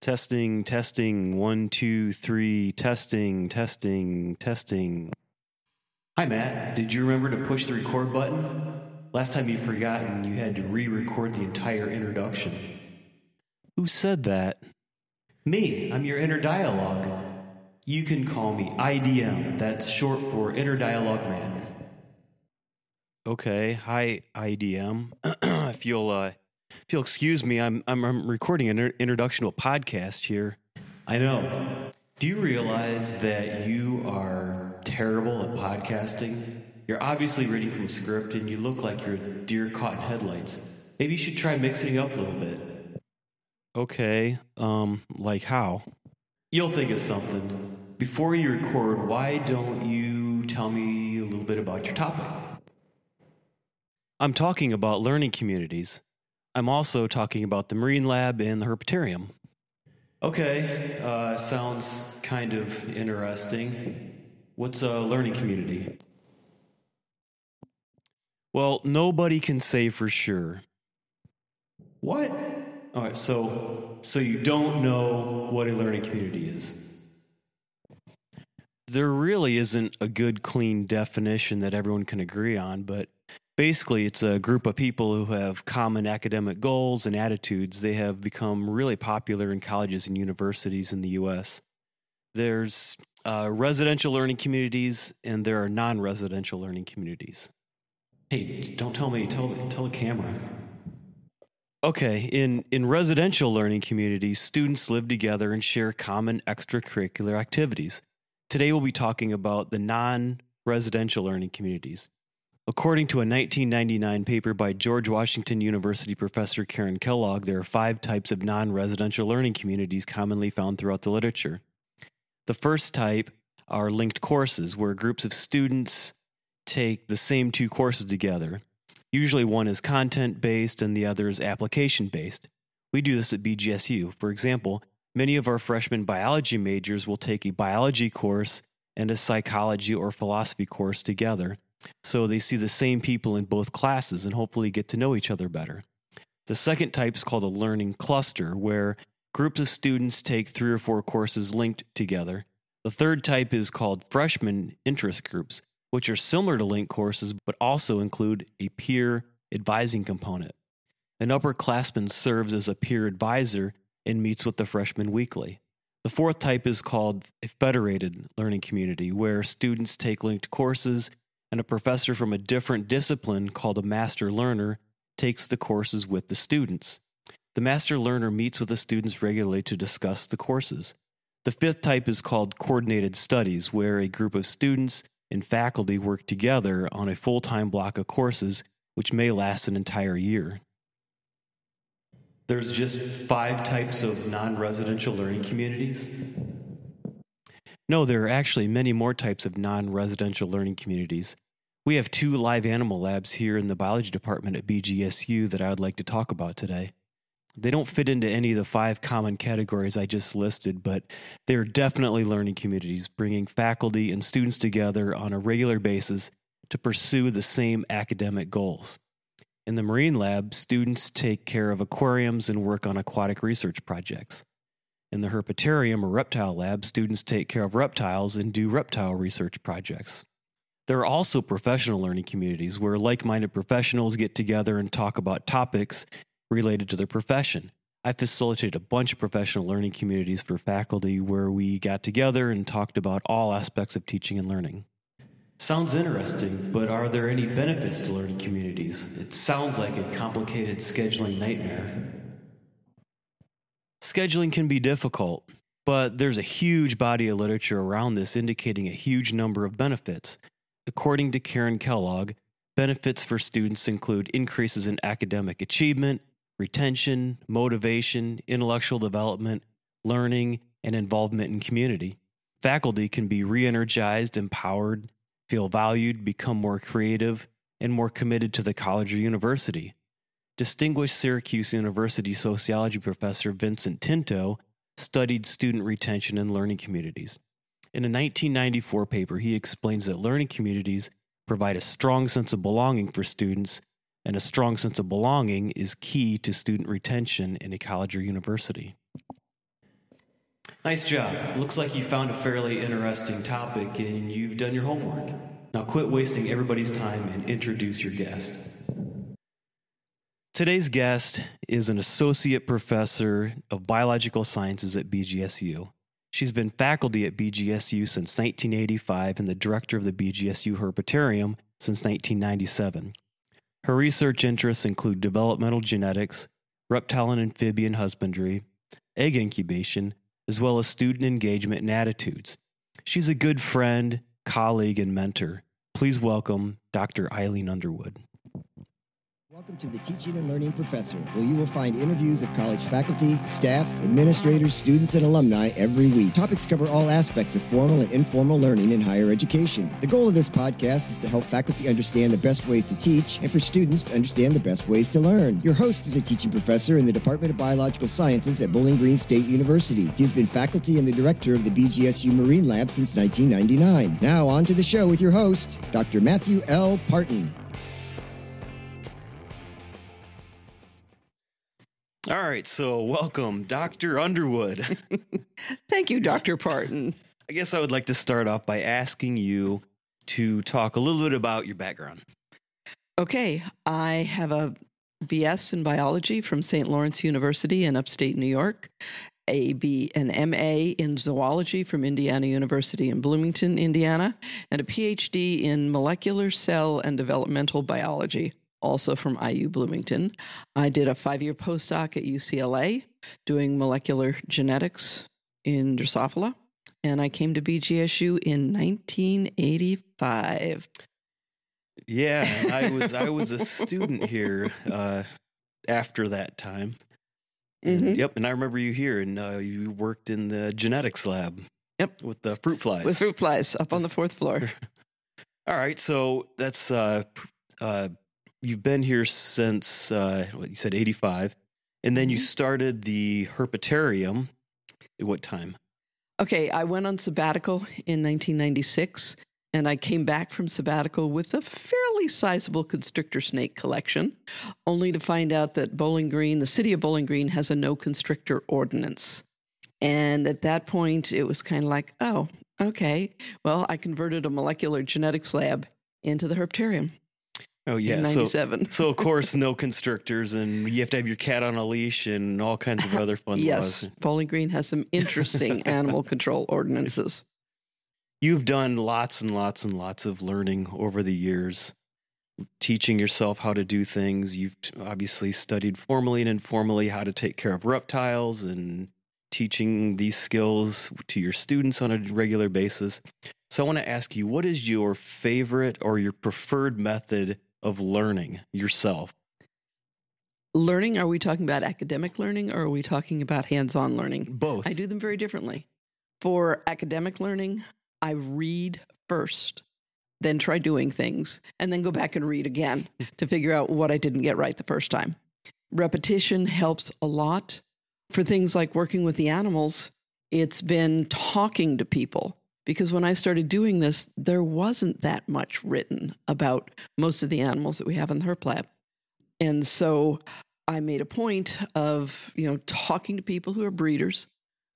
Testing, testing, one, two, three, testing, testing, testing. Hi, Matt. Did you remember to push the record button? Last time you forgot and you had to re record the entire introduction. Who said that? Me. I'm your inner dialogue. You can call me IDM. That's short for Inner Dialogue Man. Okay. Hi, IDM. if you'll uh, if you'll excuse me, I'm I'm, I'm recording an introduction to a podcast here. I know. Do you realize that you are terrible at podcasting? You're obviously reading from a script and you look like you're a deer caught in headlights. Maybe you should try mixing it up a little bit. Okay. Um, like how? You'll think of something. Before you record, why don't you tell me a little bit about your topic? I'm talking about learning communities. I'm also talking about the Marine Lab and the Herpetarium. Okay, uh, sounds kind of interesting. What's a learning community? Well, nobody can say for sure. What? All right, so so you don't know what a learning community is. There really isn't a good clean definition that everyone can agree on, but basically it's a group of people who have common academic goals and attitudes. They have become really popular in colleges and universities in the US. There's uh, residential learning communities and there are non-residential learning communities. Hey, don't tell me, tell tell the camera. Okay, in, in residential learning communities, students live together and share common extracurricular activities. Today, we'll be talking about the non residential learning communities. According to a 1999 paper by George Washington University professor Karen Kellogg, there are five types of non residential learning communities commonly found throughout the literature. The first type are linked courses, where groups of students take the same two courses together. Usually one is content based and the other is application based. We do this at BGSU. For example, many of our freshman biology majors will take a biology course and a psychology or philosophy course together. So they see the same people in both classes and hopefully get to know each other better. The second type is called a learning cluster, where groups of students take three or four courses linked together. The third type is called freshman interest groups, which are similar to linked courses but also include a peer advising component. An upperclassman serves as a peer advisor and meets with the freshman weekly. The fourth type is called a federated learning community, where students take linked courses and a professor from a different discipline called a master learner takes the courses with the students. The master learner meets with the students regularly to discuss the courses. The fifth type is called coordinated studies, where a group of students and faculty work together on a full time block of courses, which may last an entire year. There's just five types of non residential learning communities. No, there are actually many more types of non residential learning communities. We have two live animal labs here in the biology department at BGSU that I would like to talk about today. They don't fit into any of the five common categories I just listed, but they are definitely learning communities, bringing faculty and students together on a regular basis to pursue the same academic goals. In the Marine Lab, students take care of aquariums and work on aquatic research projects. In the Herpetarium or Reptile Lab, students take care of reptiles and do reptile research projects. There are also professional learning communities where like minded professionals get together and talk about topics related to their profession. I facilitated a bunch of professional learning communities for faculty where we got together and talked about all aspects of teaching and learning. Sounds interesting, but are there any benefits to learning communities? It sounds like a complicated scheduling nightmare. Scheduling can be difficult, but there's a huge body of literature around this indicating a huge number of benefits. According to Karen Kellogg, benefits for students include increases in academic achievement, retention, motivation, intellectual development, learning, and involvement in community. Faculty can be re energized, empowered, feel valued, become more creative, and more committed to the college or university. Distinguished Syracuse University sociology professor Vincent Tinto studied student retention in learning communities. In a 1994 paper, he explains that learning communities provide a strong sense of belonging for students, and a strong sense of belonging is key to student retention in a college or university. Nice job. Looks like you found a fairly interesting topic and you've done your homework. Now quit wasting everybody's time and introduce your guest. Today's guest is an associate professor of biological sciences at BGSU. She's been faculty at BGSU since 1985 and the director of the BGSU Herpetarium since 1997. Her research interests include developmental genetics, reptile and amphibian husbandry, egg incubation, as well as student engagement and attitudes. She's a good friend, colleague, and mentor. Please welcome Dr. Eileen Underwood. Welcome to the Teaching and Learning Professor, where you will find interviews of college faculty, staff, administrators, students, and alumni every week. Topics cover all aspects of formal and informal learning in higher education. The goal of this podcast is to help faculty understand the best ways to teach and for students to understand the best ways to learn. Your host is a teaching professor in the Department of Biological Sciences at Bowling Green State University. He has been faculty and the director of the BGSU Marine Lab since 1999. Now, on to the show with your host, Dr. Matthew L. Partin. All right, so welcome, Dr. Underwood. Thank you, Dr. Partin. I guess I would like to start off by asking you to talk a little bit about your background. Okay, I have a BS in biology from St. Lawrence University in upstate New York, a B, an MA in zoology from Indiana University in Bloomington, Indiana, and a PhD in molecular cell and developmental biology also from IU Bloomington. I did a five year postdoc at UCLA doing molecular genetics in Drosophila, and I came to BGSU in 1985. Yeah, I was I was a student here uh, after that time. Mm-hmm. And, yep, and I remember you here, and uh, you worked in the genetics lab. Yep, with the fruit flies. With fruit flies up on the fourth floor. All right, so that's uh, uh, you've been here since uh, what you said 85 and then you mm-hmm. started the herpetarium. At what time? Okay i went on sabbatical in 1996 and i came back from sabbatical with a fairly sizable constrictor snake collection only to find out that bowling green the city of bowling green has a no constrictor ordinance. And at that point it was kind of like oh okay well i converted a molecular genetics lab into the herpetarium Oh yeah, so, so of course no constrictors, and you have to have your cat on a leash and all kinds of other fun yes, laws. Bowling Green has some interesting animal control ordinances. You've done lots and lots and lots of learning over the years, teaching yourself how to do things. You've obviously studied formally and informally how to take care of reptiles and teaching these skills to your students on a regular basis. So I want to ask you, what is your favorite or your preferred method of learning yourself? Learning, are we talking about academic learning or are we talking about hands on learning? Both. I do them very differently. For academic learning, I read first, then try doing things, and then go back and read again to figure out what I didn't get right the first time. Repetition helps a lot. For things like working with the animals, it's been talking to people because when I started doing this, there wasn't that much written about most of the animals that we have in the herp lab. And so I made a point of, you know, talking to people who are breeders,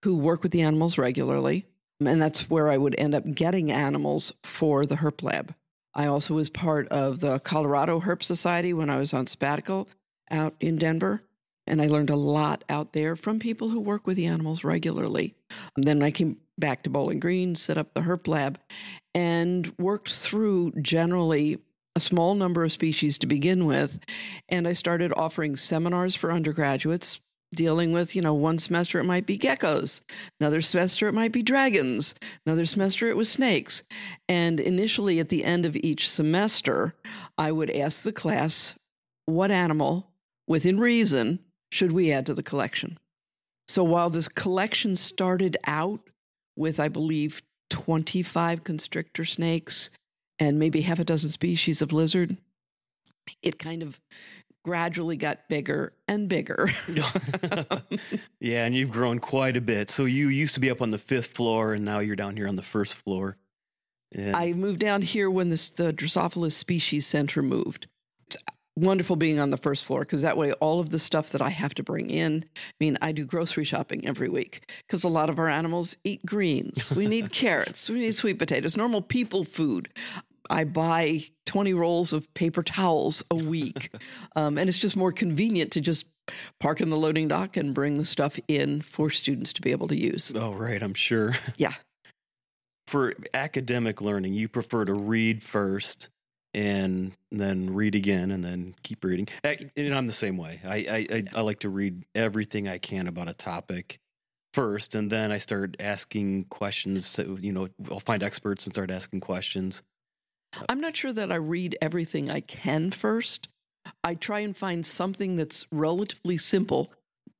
who work with the animals regularly. And that's where I would end up getting animals for the herp lab. I also was part of the Colorado Herp Society when I was on sabbatical out in Denver. And I learned a lot out there from people who work with the animals regularly. And then I came back to Bowling Green, set up the Herp Lab, and worked through generally a small number of species to begin with. And I started offering seminars for undergraduates dealing with, you know, one semester it might be geckos, another semester it might be dragons, another semester it was snakes. And initially at the end of each semester, I would ask the class, what animal, within reason, should we add to the collection? So while this collection started out with, I believe, 25 constrictor snakes and maybe half a dozen species of lizard. It kind of gradually got bigger and bigger. yeah, and you've grown quite a bit. So you used to be up on the fifth floor, and now you're down here on the first floor. And I moved down here when this, the Drosophila Species Center moved. Wonderful being on the first floor because that way all of the stuff that I have to bring in. I mean, I do grocery shopping every week because a lot of our animals eat greens. We need carrots, we need sweet potatoes, normal people food. I buy 20 rolls of paper towels a week. Um, and it's just more convenient to just park in the loading dock and bring the stuff in for students to be able to use. Oh, right. I'm sure. Yeah. For academic learning, you prefer to read first and then read again and then keep reading. And I'm the same way. I, I, I, I like to read everything I can about a topic first, and then I start asking questions. To, you know, I'll find experts and start asking questions. I'm not sure that I read everything I can first. I try and find something that's relatively simple.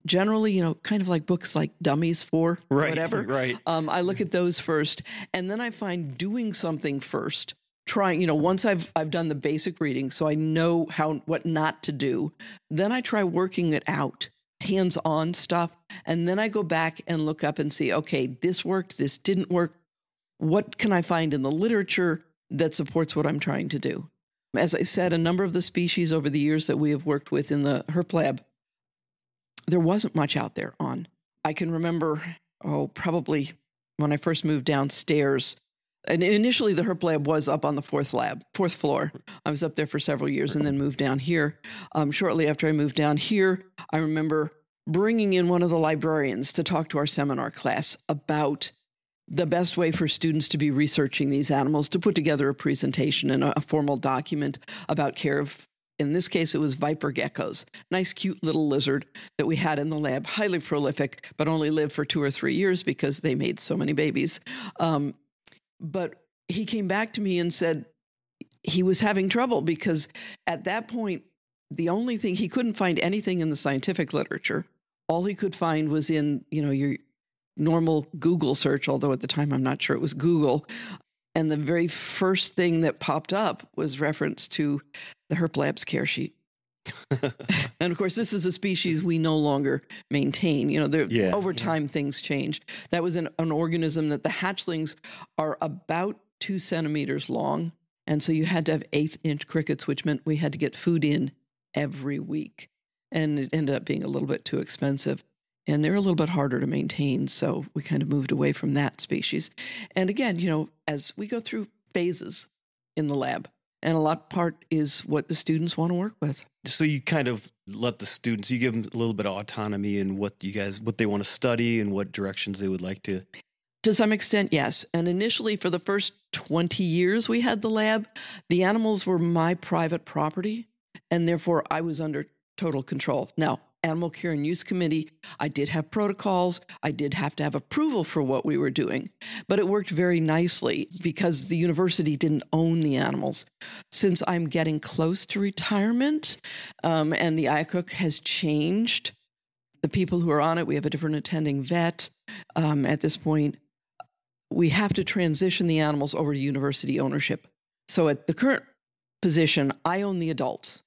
Generally, you know, kind of like books like Dummies for right, whatever. Right. Um, I look at those first, and then I find doing something first. Trying, you know, once I've I've done the basic reading, so I know how what not to do. Then I try working it out, hands-on stuff, and then I go back and look up and see, okay, this worked, this didn't work. What can I find in the literature that supports what I'm trying to do? As I said, a number of the species over the years that we have worked with in the herp lab, there wasn't much out there on. I can remember, oh, probably when I first moved downstairs. And initially, the herp lab was up on the fourth lab, fourth floor. I was up there for several years and then moved down here. Um, shortly after I moved down here, I remember bringing in one of the librarians to talk to our seminar class about the best way for students to be researching these animals to put together a presentation and a, a formal document about care of in this case, it was viper geckos, nice, cute little lizard that we had in the lab, highly prolific, but only lived for two or three years because they made so many babies. Um, but he came back to me and said he was having trouble because at that point, the only thing he couldn't find anything in the scientific literature. All he could find was in, you know, your normal Google search, although at the time I'm not sure it was Google. And the very first thing that popped up was reference to the Herp Labs care sheet. and of course, this is a species mm-hmm. we no longer maintain. You know, yeah, over yeah. time things change. That was an, an organism that the hatchlings are about two centimeters long. And so you had to have eighth inch crickets, which meant we had to get food in every week. And it ended up being a little bit too expensive and they're a little bit harder to maintain. So we kind of moved away from that species. And again, you know, as we go through phases in the lab, and a lot part is what the students want to work with. So you kind of let the students, you give them a little bit of autonomy in what you guys, what they want to study and what directions they would like to. To some extent, yes. And initially, for the first 20 years we had the lab, the animals were my private property. And therefore, I was under total control. Now, Animal Care and Use Committee, I did have protocols. I did have to have approval for what we were doing, but it worked very nicely because the university didn't own the animals. Since I'm getting close to retirement um, and the IACUC has changed, the people who are on it, we have a different attending vet um, at this point. We have to transition the animals over to university ownership. So at the current position, I own the adults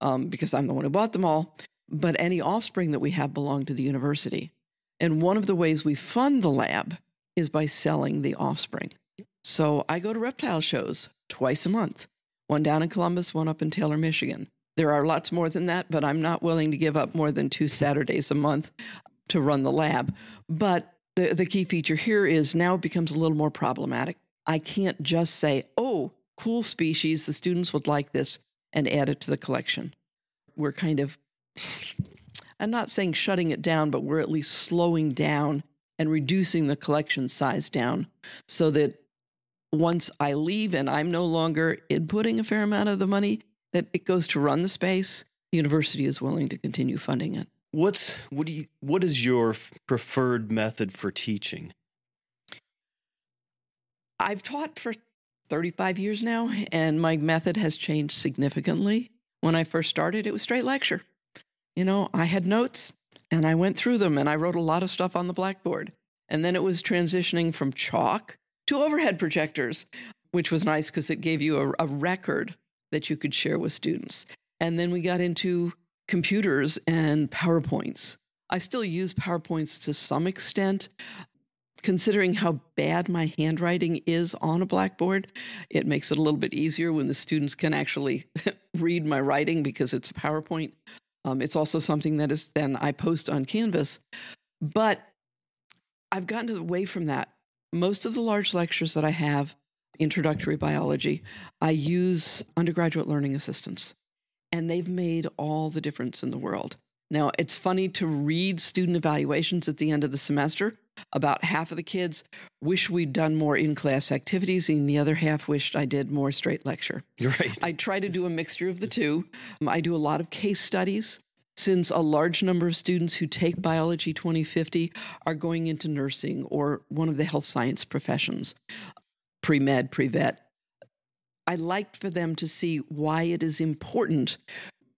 um, because I'm the one who bought them all but any offspring that we have belong to the university. And one of the ways we fund the lab is by selling the offspring. So I go to reptile shows twice a month, one down in Columbus, one up in Taylor, Michigan. There are lots more than that, but I'm not willing to give up more than two Saturdays a month to run the lab. But the, the key feature here is now it becomes a little more problematic. I can't just say, oh, cool species, the students would like this, and add it to the collection. We're kind of I'm not saying shutting it down, but we're at least slowing down and reducing the collection size down so that once I leave and I'm no longer inputting a fair amount of the money that it goes to run the space, the university is willing to continue funding it. What's what do you what is your preferred method for teaching? I've taught for 35 years now and my method has changed significantly. When I first started, it was straight lecture you know, I had notes and I went through them and I wrote a lot of stuff on the blackboard. And then it was transitioning from chalk to overhead projectors, which was nice because it gave you a, a, record that you could share with students. And then we got into computers and PowerPoints. I still use PowerPoints to some extent. considering how bad my handwriting is on a blackboard, it makes it a little bit easier when the students can actually read my writing because it's a PowerPoint. Um, it's also something that is then I post on Canvas. But I've gotten away from that. Most of the large lectures that I have, introductory biology, I use undergraduate learning assistants, and they've made all the difference in the world. Now, it's funny to read student evaluations at the end of the semester. About half of the kids wish we'd done more in class activities, and the other half wished I did more straight lecture. You're right. I try to do a mixture of the two. Um, I do a lot of case studies since a large number of students who take Biology 2050 are going into nursing or one of the health science professions, pre med, pre vet. I like for them to see why it is important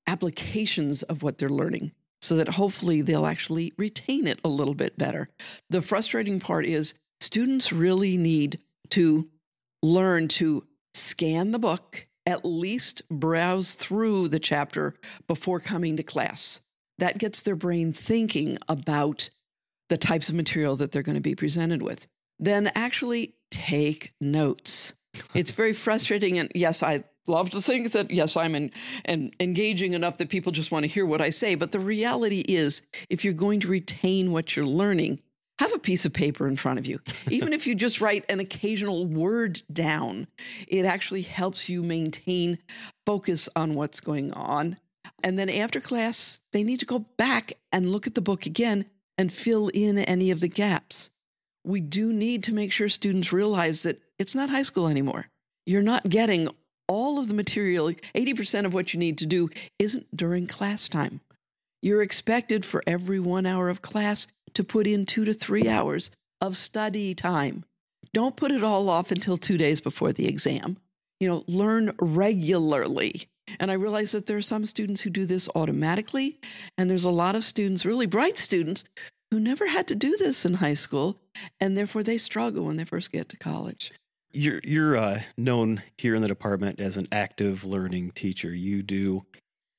applications of what they're learning so that hopefully they'll actually retain it a little bit better. The frustrating part is students really need to learn to scan the book, at least browse through the chapter before coming to class. That gets their brain thinking about the types of material that they're going to be presented with. Then actually take notes. It's very frustrating. And yes, I love to think that, yes, I'm in, and engaging enough that people just want to hear what I say. But the reality is, if you're going to retain what you're learning, have a piece of paper in front of you. Even if you just write an occasional word down, it actually helps you maintain focus on what's going on. And then after class, they need to go back and look at the book again and fill in any of the gaps. We do need to make sure students realize that it's not high school anymore. You're not getting all of the material, 80% of what you need to do isn't during class time. You're expected for every one hour of class to put in two to three hours of study time. Don't put it all off until two days before the exam. You know, learn regularly. And I realize that there are some students who do this automatically, and there's a lot of students, really bright students, who never had to do this in high school, and therefore they struggle when they first get to college. You're you're uh, known here in the department as an active learning teacher. You do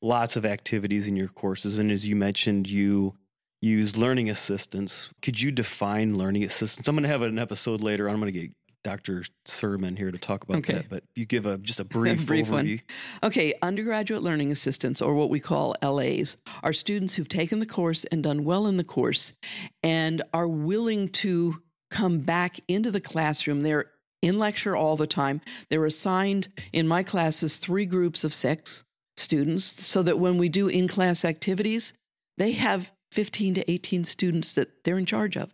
lots of activities in your courses, and as you mentioned, you use learning assistants. Could you define learning assistants? I'm going to have an episode later. I'm going to get Dr. Sermon here to talk about Okay. that, but you give a just a brief, brief one. Okay, undergraduate learning assistants, or what we call LAs, are students who've taken the course and done well in the course and are willing to come back into the classroom. They're in lecture all the time. They're assigned in my classes three groups of six students so that when we do in class activities, they have 15 to 18 students that they're in charge of.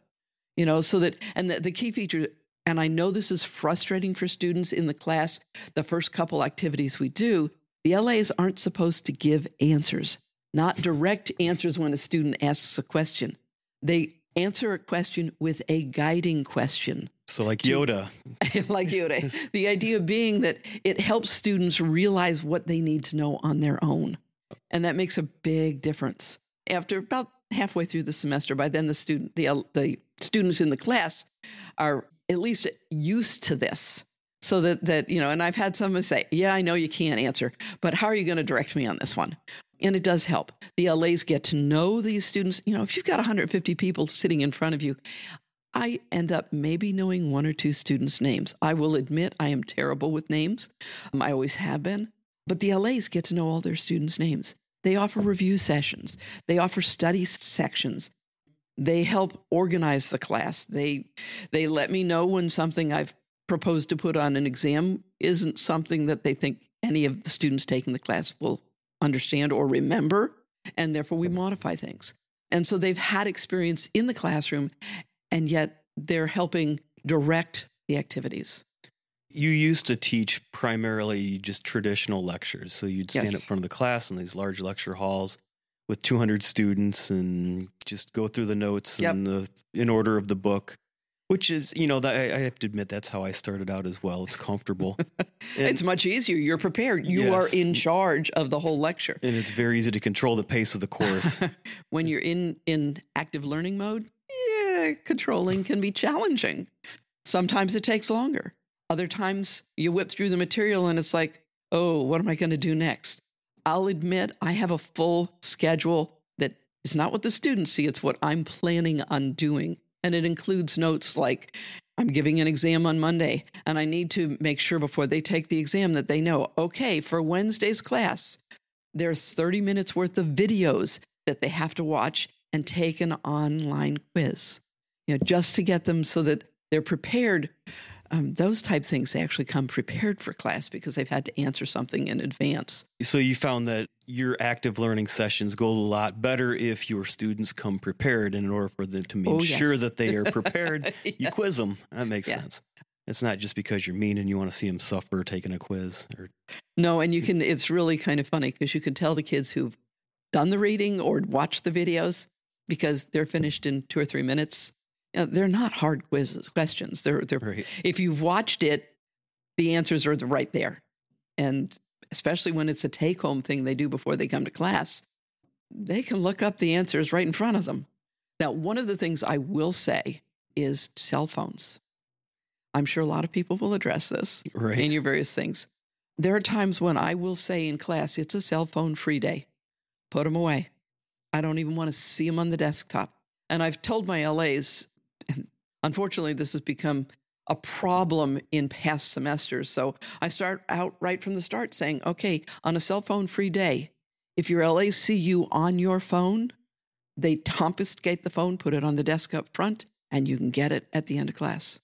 You know, so that, and the, the key feature, and I know this is frustrating for students in the class, the first couple activities we do, the LAs aren't supposed to give answers, not direct answers when a student asks a question. They answer a question with a guiding question So, like Yoda, like Yoda. The idea being that it helps students realize what they need to know on their own. And that makes a big difference. After about halfway through the semester, by then the student the the students in the class are at least used to this. So that that, you know, and I've had someone say, Yeah, I know you can't answer, but how are you going to direct me on this one? And it does help. The LAs get to know these students. You know, if you've got 150 people sitting in front of you, I end up maybe knowing one or two students' names. I will admit I am terrible with names. Um, I always have been. But the LAs get to know all their students' names. They offer review sessions, they offer study sections. They help organize the class. They they let me know when something I've proposed to put on an exam isn't something that they think any of the students taking the class will understand or remember, and therefore we modify things. And so they've had experience in the classroom and yet they're helping direct the activities. you used to teach primarily just traditional lectures. So you'd stand Yes. up front of the class in these large lecture halls with 200 students and just go through the notes Yep. and the in order of the book. Which is, you know, that, I I have to admit that's how I started out as well. It's comfortable, it's much easier. You're prepared. You Yes. are in charge of the whole lecture. and it's very easy to control the pace of the course. when you're in in active learning mode, controlling can be challenging. Sometimes it takes longer. Other times you whip through the material and it's like, "Oh, what am I going to do next?" I'll admit I have a full schedule that is not what the students see, it's what I'm planning on doing And it includes notes like, I'm giving an exam on Monday, and I need to make sure before they take the exam that they know, okay, for Wednesday's class, there's 30 minutes worth of videos that they have to watch and take an online quiz, you know, just to get them so that they're prepared um, those type things actually come prepared for class because they've had to answer something in advance. So you found that your active learning sessions go a lot better if your students come prepared. And in order for them to make Oh, sure that they are prepared, you quiz them. That makes Yeah. sense. It's not just because you're mean and you want to see them suffer taking a quiz. Or No, and you can, it's really kind of funny because you can tell the kids who've done the reading or watched the videos because they're finished in two or three minutes. You know, they're not hard quizzes, questions. They're, they're, right. if you've watched it, the answers are right there. And especially when it's a take home thing they do before they come to class, they can look up the answers right in front of them. Now, one of the things I will say is cell phones. I'm sure a lot of people will address this Right. in your various things. There are times when I will say in class, it's a cell phone free day. Put them away. I don't even want to see them on the desktop. And I've told my LAs, unfortunately, this has become a problem in past semesters. So I start out right from the start saying, okay, on a cell phone free day, if your LAs see you on your phone, they confiscate the phone, put it on the desk up front, and you can get it at the end of class.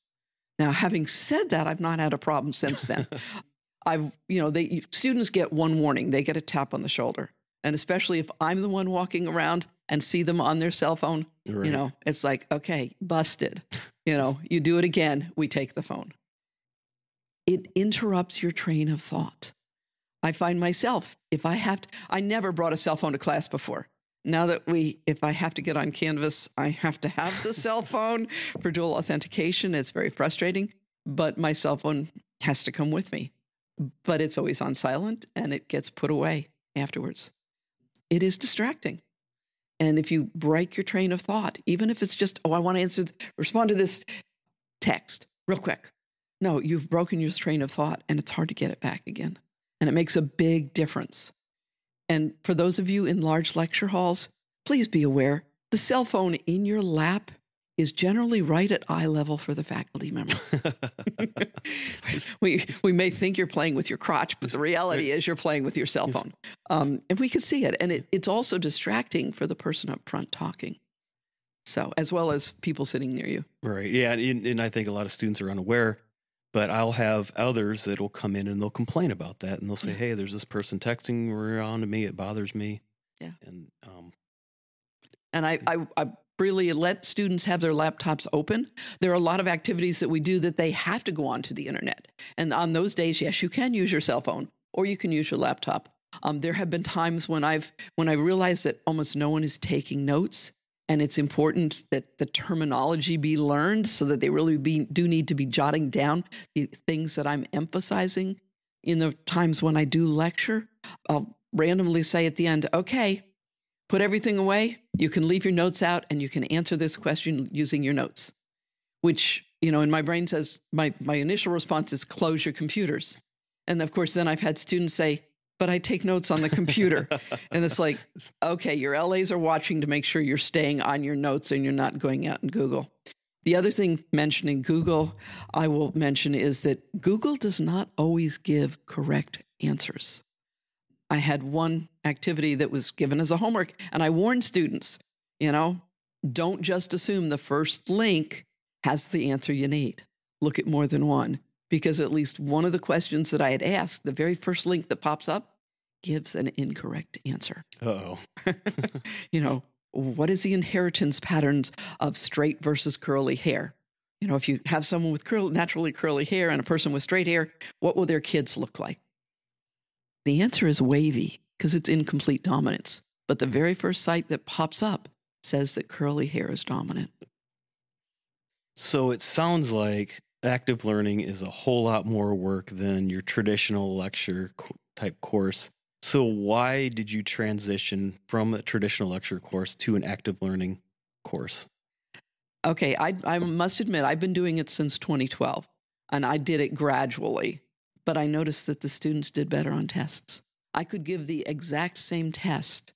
Now, having said that, I've not had a problem since then. I've, you know, they students get one warning. They get a tap on the shoulder. And especially if I'm the one walking around and see them on their cell phone, right. you know, it's like, okay, busted. You know, you do it again, we take the phone. It interrupts your train of thought. I find myself, if I have to, I never brought a cell phone to class before. Now that we, if I have to get on Canvas, I have to have the cell phone for dual authentication. It's very frustrating, but my cell phone has to come with me. But it's always on silent and it gets put away afterwards. It is distracting. And if you break your train of thought, even if it's just, oh, I want to answer, respond to this text real quick. No, you've broken your train of thought and it's hard to get it back again. And it makes a big difference. And for those of you in large lecture halls, please be aware the cell phone in your lap is generally right at eye level for the faculty member. we, we may think you're playing with your crotch, but the reality is you're playing with your cell phone. Um, and we can see it. And it, it's also distracting for the person up front talking. So, as well as people sitting near you. Right. Yeah. And, and I think a lot of students are unaware, but I'll have others that will come in and they'll complain about that. And they'll say, Yeah. hey, there's this person texting around to me. It bothers me. Yeah. And um, And I, I, I really let students have their laptops open. There are a lot of activities that we do that they have to go onto the internet. And on those days, yes, you can use your cell phone or you can use your laptop. Um, there have been times when I've when I realized that almost no one is taking notes, and it's important that the terminology be learned so that they really be, do need to be jotting down the things that I'm emphasizing in the times when I do lecture. I'll randomly say at the end, "Okay, put everything away. You can leave your notes out and you can answer this question using your notes. Which, you know, in my brain says my my initial response is close your computers. And of course then I've had students say, "But I take notes on the computer." and it's like, "Okay, your LAs are watching to make sure you're staying on your notes and you're not going out and Google." The other thing mentioning Google, I will mention is that Google does not always give correct answers. I had one activity that was given as a homework, and I warned students, you know, don't just assume the first link has the answer you need. Look at more than one, because at least one of the questions that I had asked, the very first link that pops up, gives an incorrect answer. uh-oh. you know, what is the inheritance patterns of straight versus curly hair? You know, if you have someone with curl, naturally curly hair and a person with straight hair, what will their kids look like? The answer is wavy because it's incomplete dominance. But the very first site that pops up says that curly hair is dominant. So it sounds like active learning is a whole lot more work than your traditional lecture type course. So why did you transition from a traditional lecture course to an active learning course? Okay, I, I must admit, I've been doing it since 2012, and I did it gradually, but I noticed that the students did better on tests. I could give the exact same test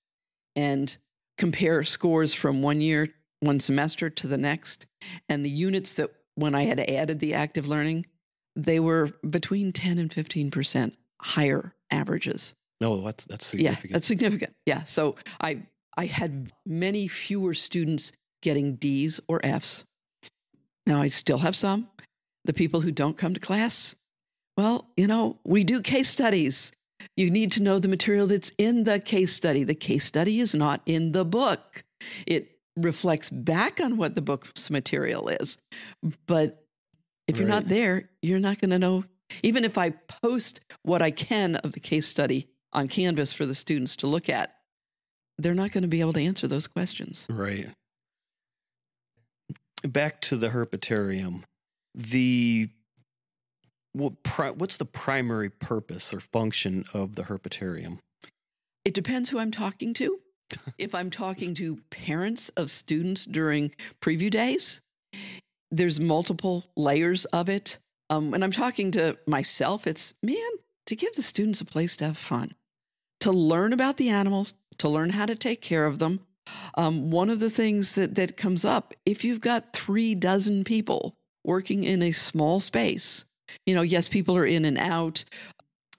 and compare scores from one year one semester to the next. And the units that when I had added the active learning, they were between 10 and 15% higher averages. No, that's that's significant. Yeah, that's significant. Yeah. So I I had many fewer students getting D's or F's. Now I still have some. The people who don't come to class, well, you know, we do case studies. You need to know the material that's in the case study. The case study is not in the book. It reflects back on what the book's material is. But if you're not there, you're not going to know. Even if I post what I can of the case study on Canvas for the students to look at, they're not going to be able to answer those questions. Right. Back to the herpetarium. The what pri- what's the primary purpose or function of the herpetarium? It depends who I'm talking to. if I'm talking to parents of students during preview days, there's multiple layers of it. Um, when I'm talking to myself, it's man, to give the students a place to have fun, to learn about the animals, to learn how to take care of them. Um, one of the things that, that comes up if you've got three dozen people working in a small space, you know, yes, people are in and out,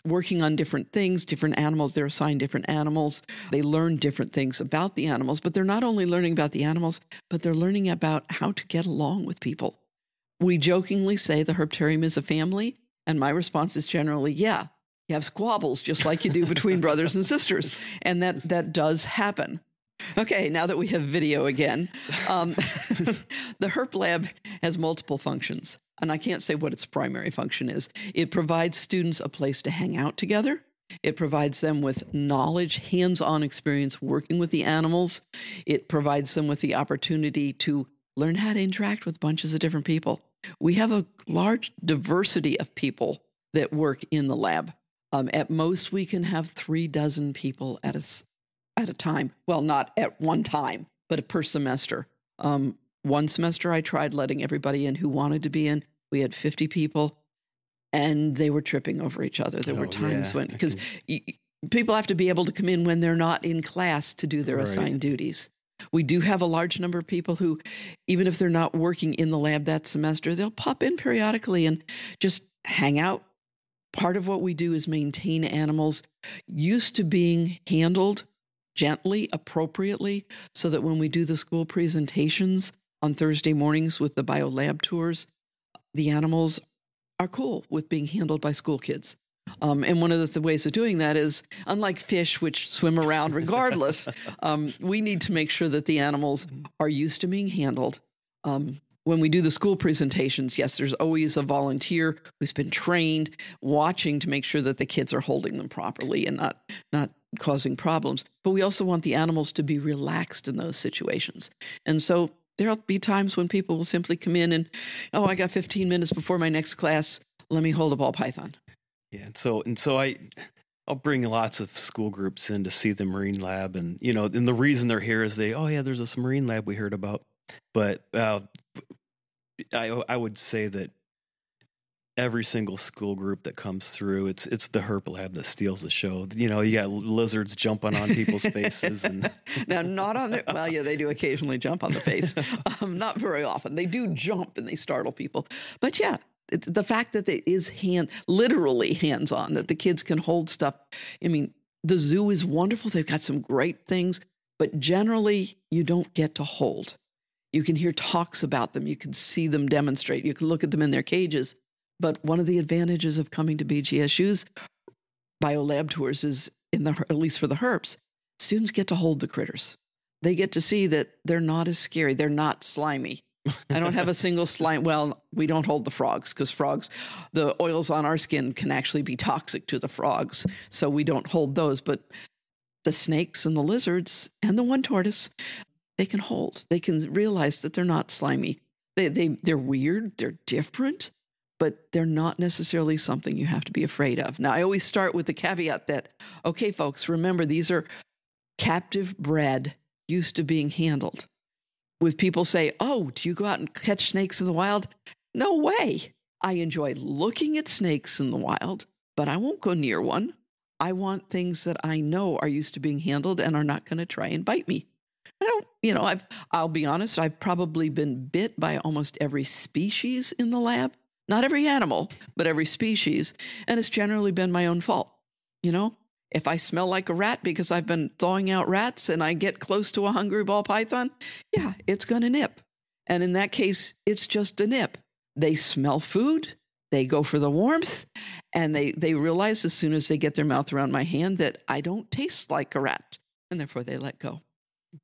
working on different things, different animals. They're assigned different animals. They learn different things about the animals, but they're not only learning about the animals, but they're learning about how to get along with people. We jokingly say the herpetarium is a family, and my response is generally, yeah, you have squabbles just like you do between brothers and sisters, and that that does happen. Okay, now that we have video again, um, the Herp Lab has multiple functions, and I can't say what its primary function is. It provides students a place to hang out together. It provides them with knowledge, hands on experience working with the animals. It provides them with the opportunity to learn how to interact with bunches of different people. We have a large diversity of people that work in the lab. Um, at most, we can have three dozen people at a, at a time. Well, not at one time, but per semester. Um, one semester, I tried letting everybody in who wanted to be in. We had 50 people, and they were tripping over each other. There were Oh, times yeah, when, because can- people have to be able to come in when they're not in class to do their Right. assigned duties. We do have a large number of people who, even if they're not working in the lab that semester, they'll pop in periodically and just hang out. Part of what we do is maintain animals used to being handled gently, appropriately, so that when we do the school presentations on Thursday mornings with the bio lab tours, the animals are cool with being handled by school kids. Um, and one of the ways of doing that is, unlike fish, which swim around regardless, um, we need to make sure that the animals are used to being handled. Um, when we do the school presentations, yes, there's always a volunteer who's been trained, watching to make sure that the kids are holding them properly and not not causing problems. But we also want the animals to be relaxed in those situations. And so there'll be times when people will simply come in and, oh, I got 15 minutes before my next class. Let me hold a ball python. Yeah, and so and so I I'll bring lots of school groups in to see the marine lab, and you know, and the reason they're here is they oh yeah, there's this marine lab we heard about, but uh, I I would say that every single school group that comes through, it's it's the herp lab that steals the show. You know, you got lizards jumping on people's faces, and now, not on the, well, yeah, they do occasionally jump on the face. Um, not very often. They do jump and they startle people. But yeah, it, the fact that it is hand, literally hands on, that the kids can hold stuff. I mean, the zoo is wonderful. They've got some great things, but generally, you don't get to hold. You can hear talks about them. You can see them demonstrate. You can look at them in their cages. But one of the advantages of coming to BGSU's biolab tours is, in the at least for the herps, students get to hold the critters. They get to see that they're not as scary. They're not slimy. I don't have a single slime. Well, we don't hold the frogs because frogs, the oils on our skin can actually be toxic to the frogs. So we don't hold those. But the snakes and the lizards and the one tortoise, they can hold. They can realize that they're not slimy. They, they, they're weird, they're different, but they're not necessarily something you have to be afraid of. Now, I always start with the caveat that, okay, folks, remember these are captive bred, used to being handled. With people say, oh, do you go out and catch snakes in the wild? No way. I enjoy looking at snakes in the wild, but I won't go near one. I want things that I know are used to being handled and are not going to try and bite me. I don't, you know, I've, I'll be honest, I've probably been bit by almost every species in the lab. Not every animal, but every species. And it's generally been my own fault. You know, if I smell like a rat because I've been thawing out rats and I get close to a hungry ball python, yeah, it's going to nip. And in that case, it's just a nip. They smell food, they go for the warmth, and they, they realize as soon as they get their mouth around my hand that I don't taste like a rat. And therefore they let go.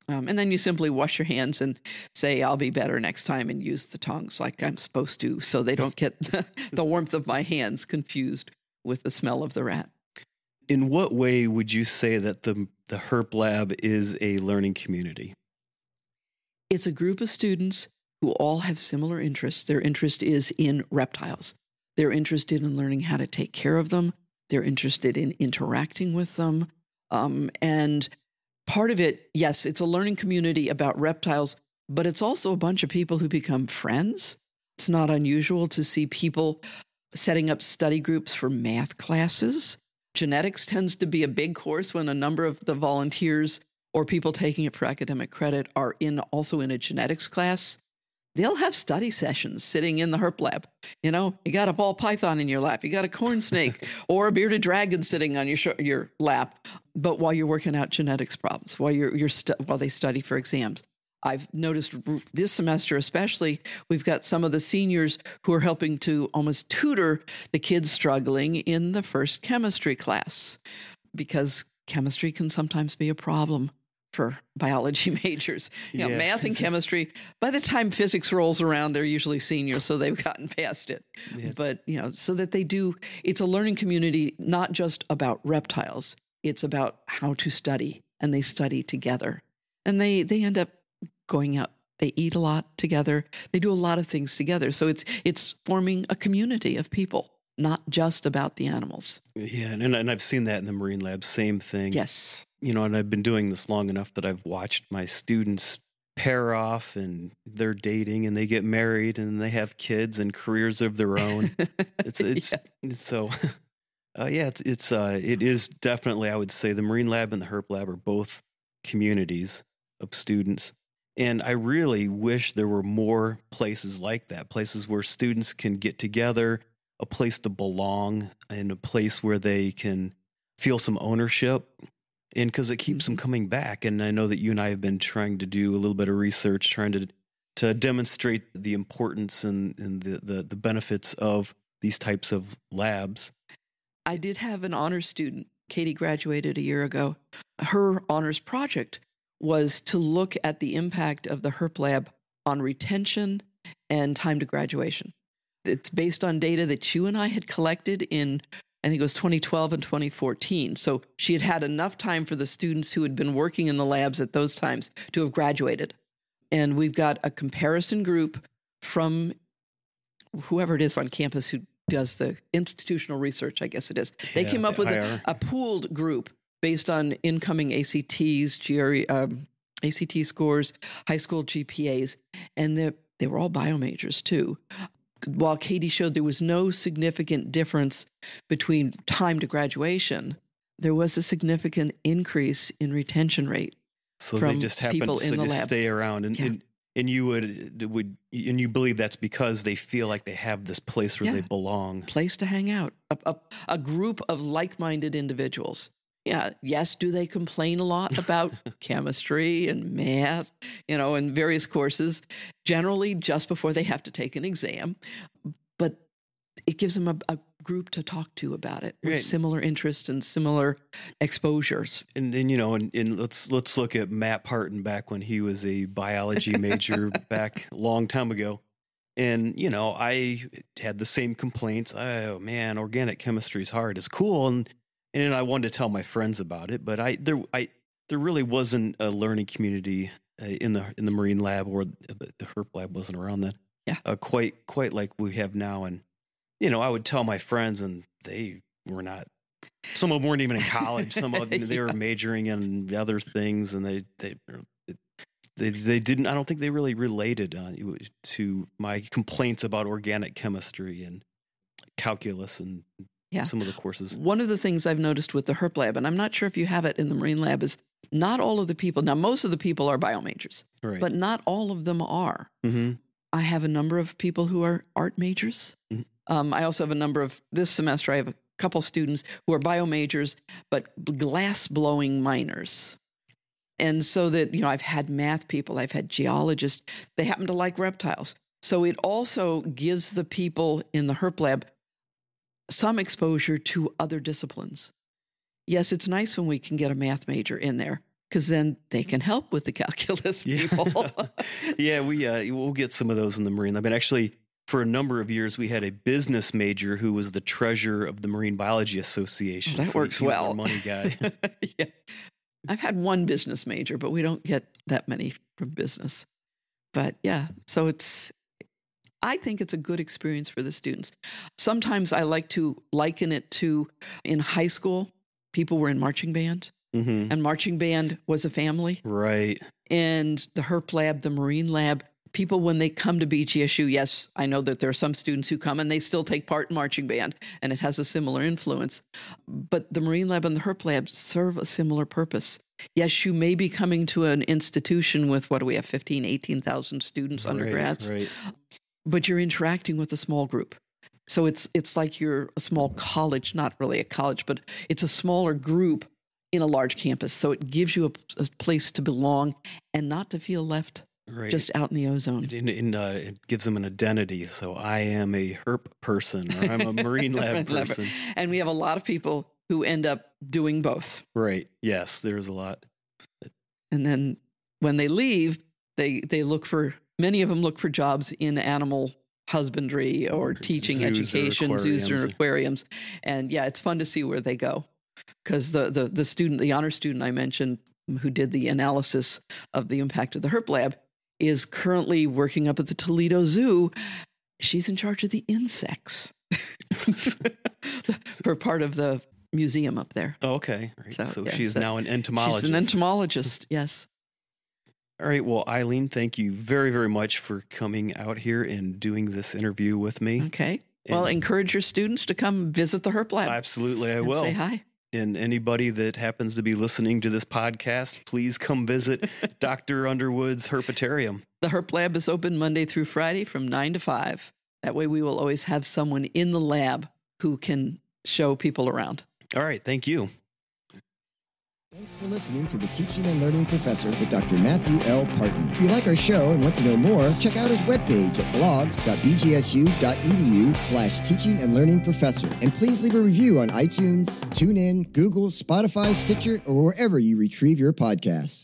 Um, and then you simply wash your hands and say, I'll be better next time, and use the tongs like I'm supposed to so they don't get the, the warmth of my hands confused with the smell of the rat. In what way would you say that the, the Herp Lab is a learning community? It's a group of students who all have similar interests. Their interest is in reptiles, they're interested in learning how to take care of them, they're interested in interacting with them. Um, and part of it, yes, it's a learning community about reptiles, but it's also a bunch of people who become friends. It's not unusual to see people setting up study groups for math classes. Genetics tends to be a big course when a number of the volunteers or people taking it for academic credit are in also in a genetics class. They'll have study sessions sitting in the herp lab. You know, you got a ball python in your lap, you got a corn snake or a bearded dragon sitting on your sh- your lap. But while you're working out genetics problems, while you're, you're stu- while they study for exams, I've noticed this semester, especially, we've got some of the seniors who are helping to almost tutor the kids struggling in the first chemistry class because chemistry can sometimes be a problem for biology majors. You know, Yeah. math and chemistry. By the time physics rolls around, they're usually seniors, so they've gotten past it. It's- But you know, so that they do. It's a learning community, not just about reptiles. It's about how to study, and they study together, and they they end up going out. They eat a lot together. They do a lot of things together. So it's it's forming a community of people, not just about the animals. Yeah, and, and I've seen that in the Marine Lab, same thing. Yes. You know, and I've been doing this long enough that I've watched my students pair off and they're dating and they get married and they have kids and careers of their own. It's it's, Yeah. it's so uh, yeah, it's it's uh it is definitely I would say the Marine Lab and the Herp Lab are both communities of students. And I really wish there were more places like that, places where students can get together, a place to belong, and a place where they can feel some ownership. And because it keeps them mm-hmm. coming back. And I know that you and I have been trying to do a little bit of research, trying to to demonstrate the importance and, and the, the, the benefits of these types of labs. I did have an honors student. Katie graduated a year ago. Her honors project was to look at the impact of the HERP lab on retention and time to graduation. It's based on data that you and I had collected in, I think it was 2012 and 2014. So she had had enough time for the students who had been working in the labs at those times to have graduated. And we've got a comparison group from whoever it is on campus who does the institutional research, I guess it is. They Yeah, came up the with a, a pooled group based on incoming ACTs, GRE, um, ACT scores, high school GPAs, and they they were all bio majors too. While Katie showed there was no significant difference between time to graduation, there was a significant increase in retention rate. So they just happen to just stay around and, Yeah. and and you would would and you believe that's because they feel like they have this place where Yeah. they belong. place to hang out, a, a, a group of like minded individuals. Yeah, yes, do they complain a lot about chemistry and math, you know, and various courses, generally just before they have to take an exam. But it gives them a, a group to talk to about it with Right. similar interests and similar exposures. And then you know, and, and let's let's look at Matt Partin back when he was a biology major back a long time ago. And you know, I had the same complaints. Oh man, organic chemistry is hard. It's cool, and and I wanted to tell my friends about it, but I there I there really wasn't a learning community uh, in the in the marine lab or the, the herp lab wasn't around then. Yeah. uh, quite quite like we have now. And you know, I would tell my friends, and they were not. Some of them weren't even in college. Some of them they were majoring in other things, and they they they they didn't. I don't think they really related uh, to my complaints about organic chemistry and calculus and Yeah. some of the courses. One of the things I've noticed with the HERP lab, and I'm not sure if you have it in the Marine lab, is not all of the people, now, most of the people are bio majors, Right. but not all of them are. hmm I have a number of people who are art majors. Mhm. Um, I also have a number of, this semester, I have a couple students who are bio majors, but glass blowing minors. And so that, you know, I've had math people, I've had geologists, they happen to like reptiles. So it also gives the people in the HERP lab some exposure to other disciplines. Yes, it's nice when we can get a math major in there because then they can help with the calculus Yeah. people. yeah, we uh, we'll get some of those in the marine lab. And actually, for a number of years, we had a business major who was the treasurer of the Marine Biology Association. that So works well. money guy. yeah. I've had one business major, but we don't get that many from business. But yeah, so it's, I think it's a good experience for the students. Sometimes I like to liken it to in high school, people were in marching band, hmm and marching band was a family. Right. And the HERP lab, the Marine lab, people, when they come to BGSU, yes, I know that there are some students who come and they still take part in marching band, and it has a similar influence. But the Marine lab and the HERP lab serve a similar purpose. Yes, you may be coming to an institution with what do we have, 15, 18,000 students, Right, undergrads, Right. But you're interacting with a small group. So it's it's like you're a small college, not really a college, but it's a smaller group in a large campus. So it gives you a, a place to belong and not to feel left Right. just out in the ozone. in, in, uh, it gives them an identity. So I am a herp person, or I'm a marine lab Marine lab. person. And we have a lot of people who end up doing both. Right. Yes, there's a lot. And then when they leave, they they look for many of them look for jobs in animal husbandry or Or teaching zoos or education, zoos or aquariums. And yeah, it's fun to see where they go. Because the, the the student, the honor student I mentioned mm, who did the analysis of the impact of the HERP lab is currently working up at the Toledo Zoo. She's in charge of the insects for part of the museum up there. Oh, okay. Right. So, So, yeah, she's so now an entomologist. She's an entomologist, yes. All right. Well, Eileen, thank you very, very much for coming out here and doing this interview with me. Okay. Well, And- encourage your students to come visit the HERP lab. Absolutely, I and will. Say hi. And anybody that happens to be listening to this podcast, please come visit Dr. Underwood's Herpetarium. The HERP lab is open Monday through Friday from 9 to 5. That way, we will always have someone in the lab who can show people around. All right. Thank you. Thanks for listening to the Teaching and Learning Professor with Dr. Matthew L. Partin. If you like our show and want to know more, check out his webpage at blogs.bgsu.edu slash teaching and learning professor. And please leave a review on iTunes, TuneIn, Google, Spotify, Stitcher, or wherever you retrieve your podcasts.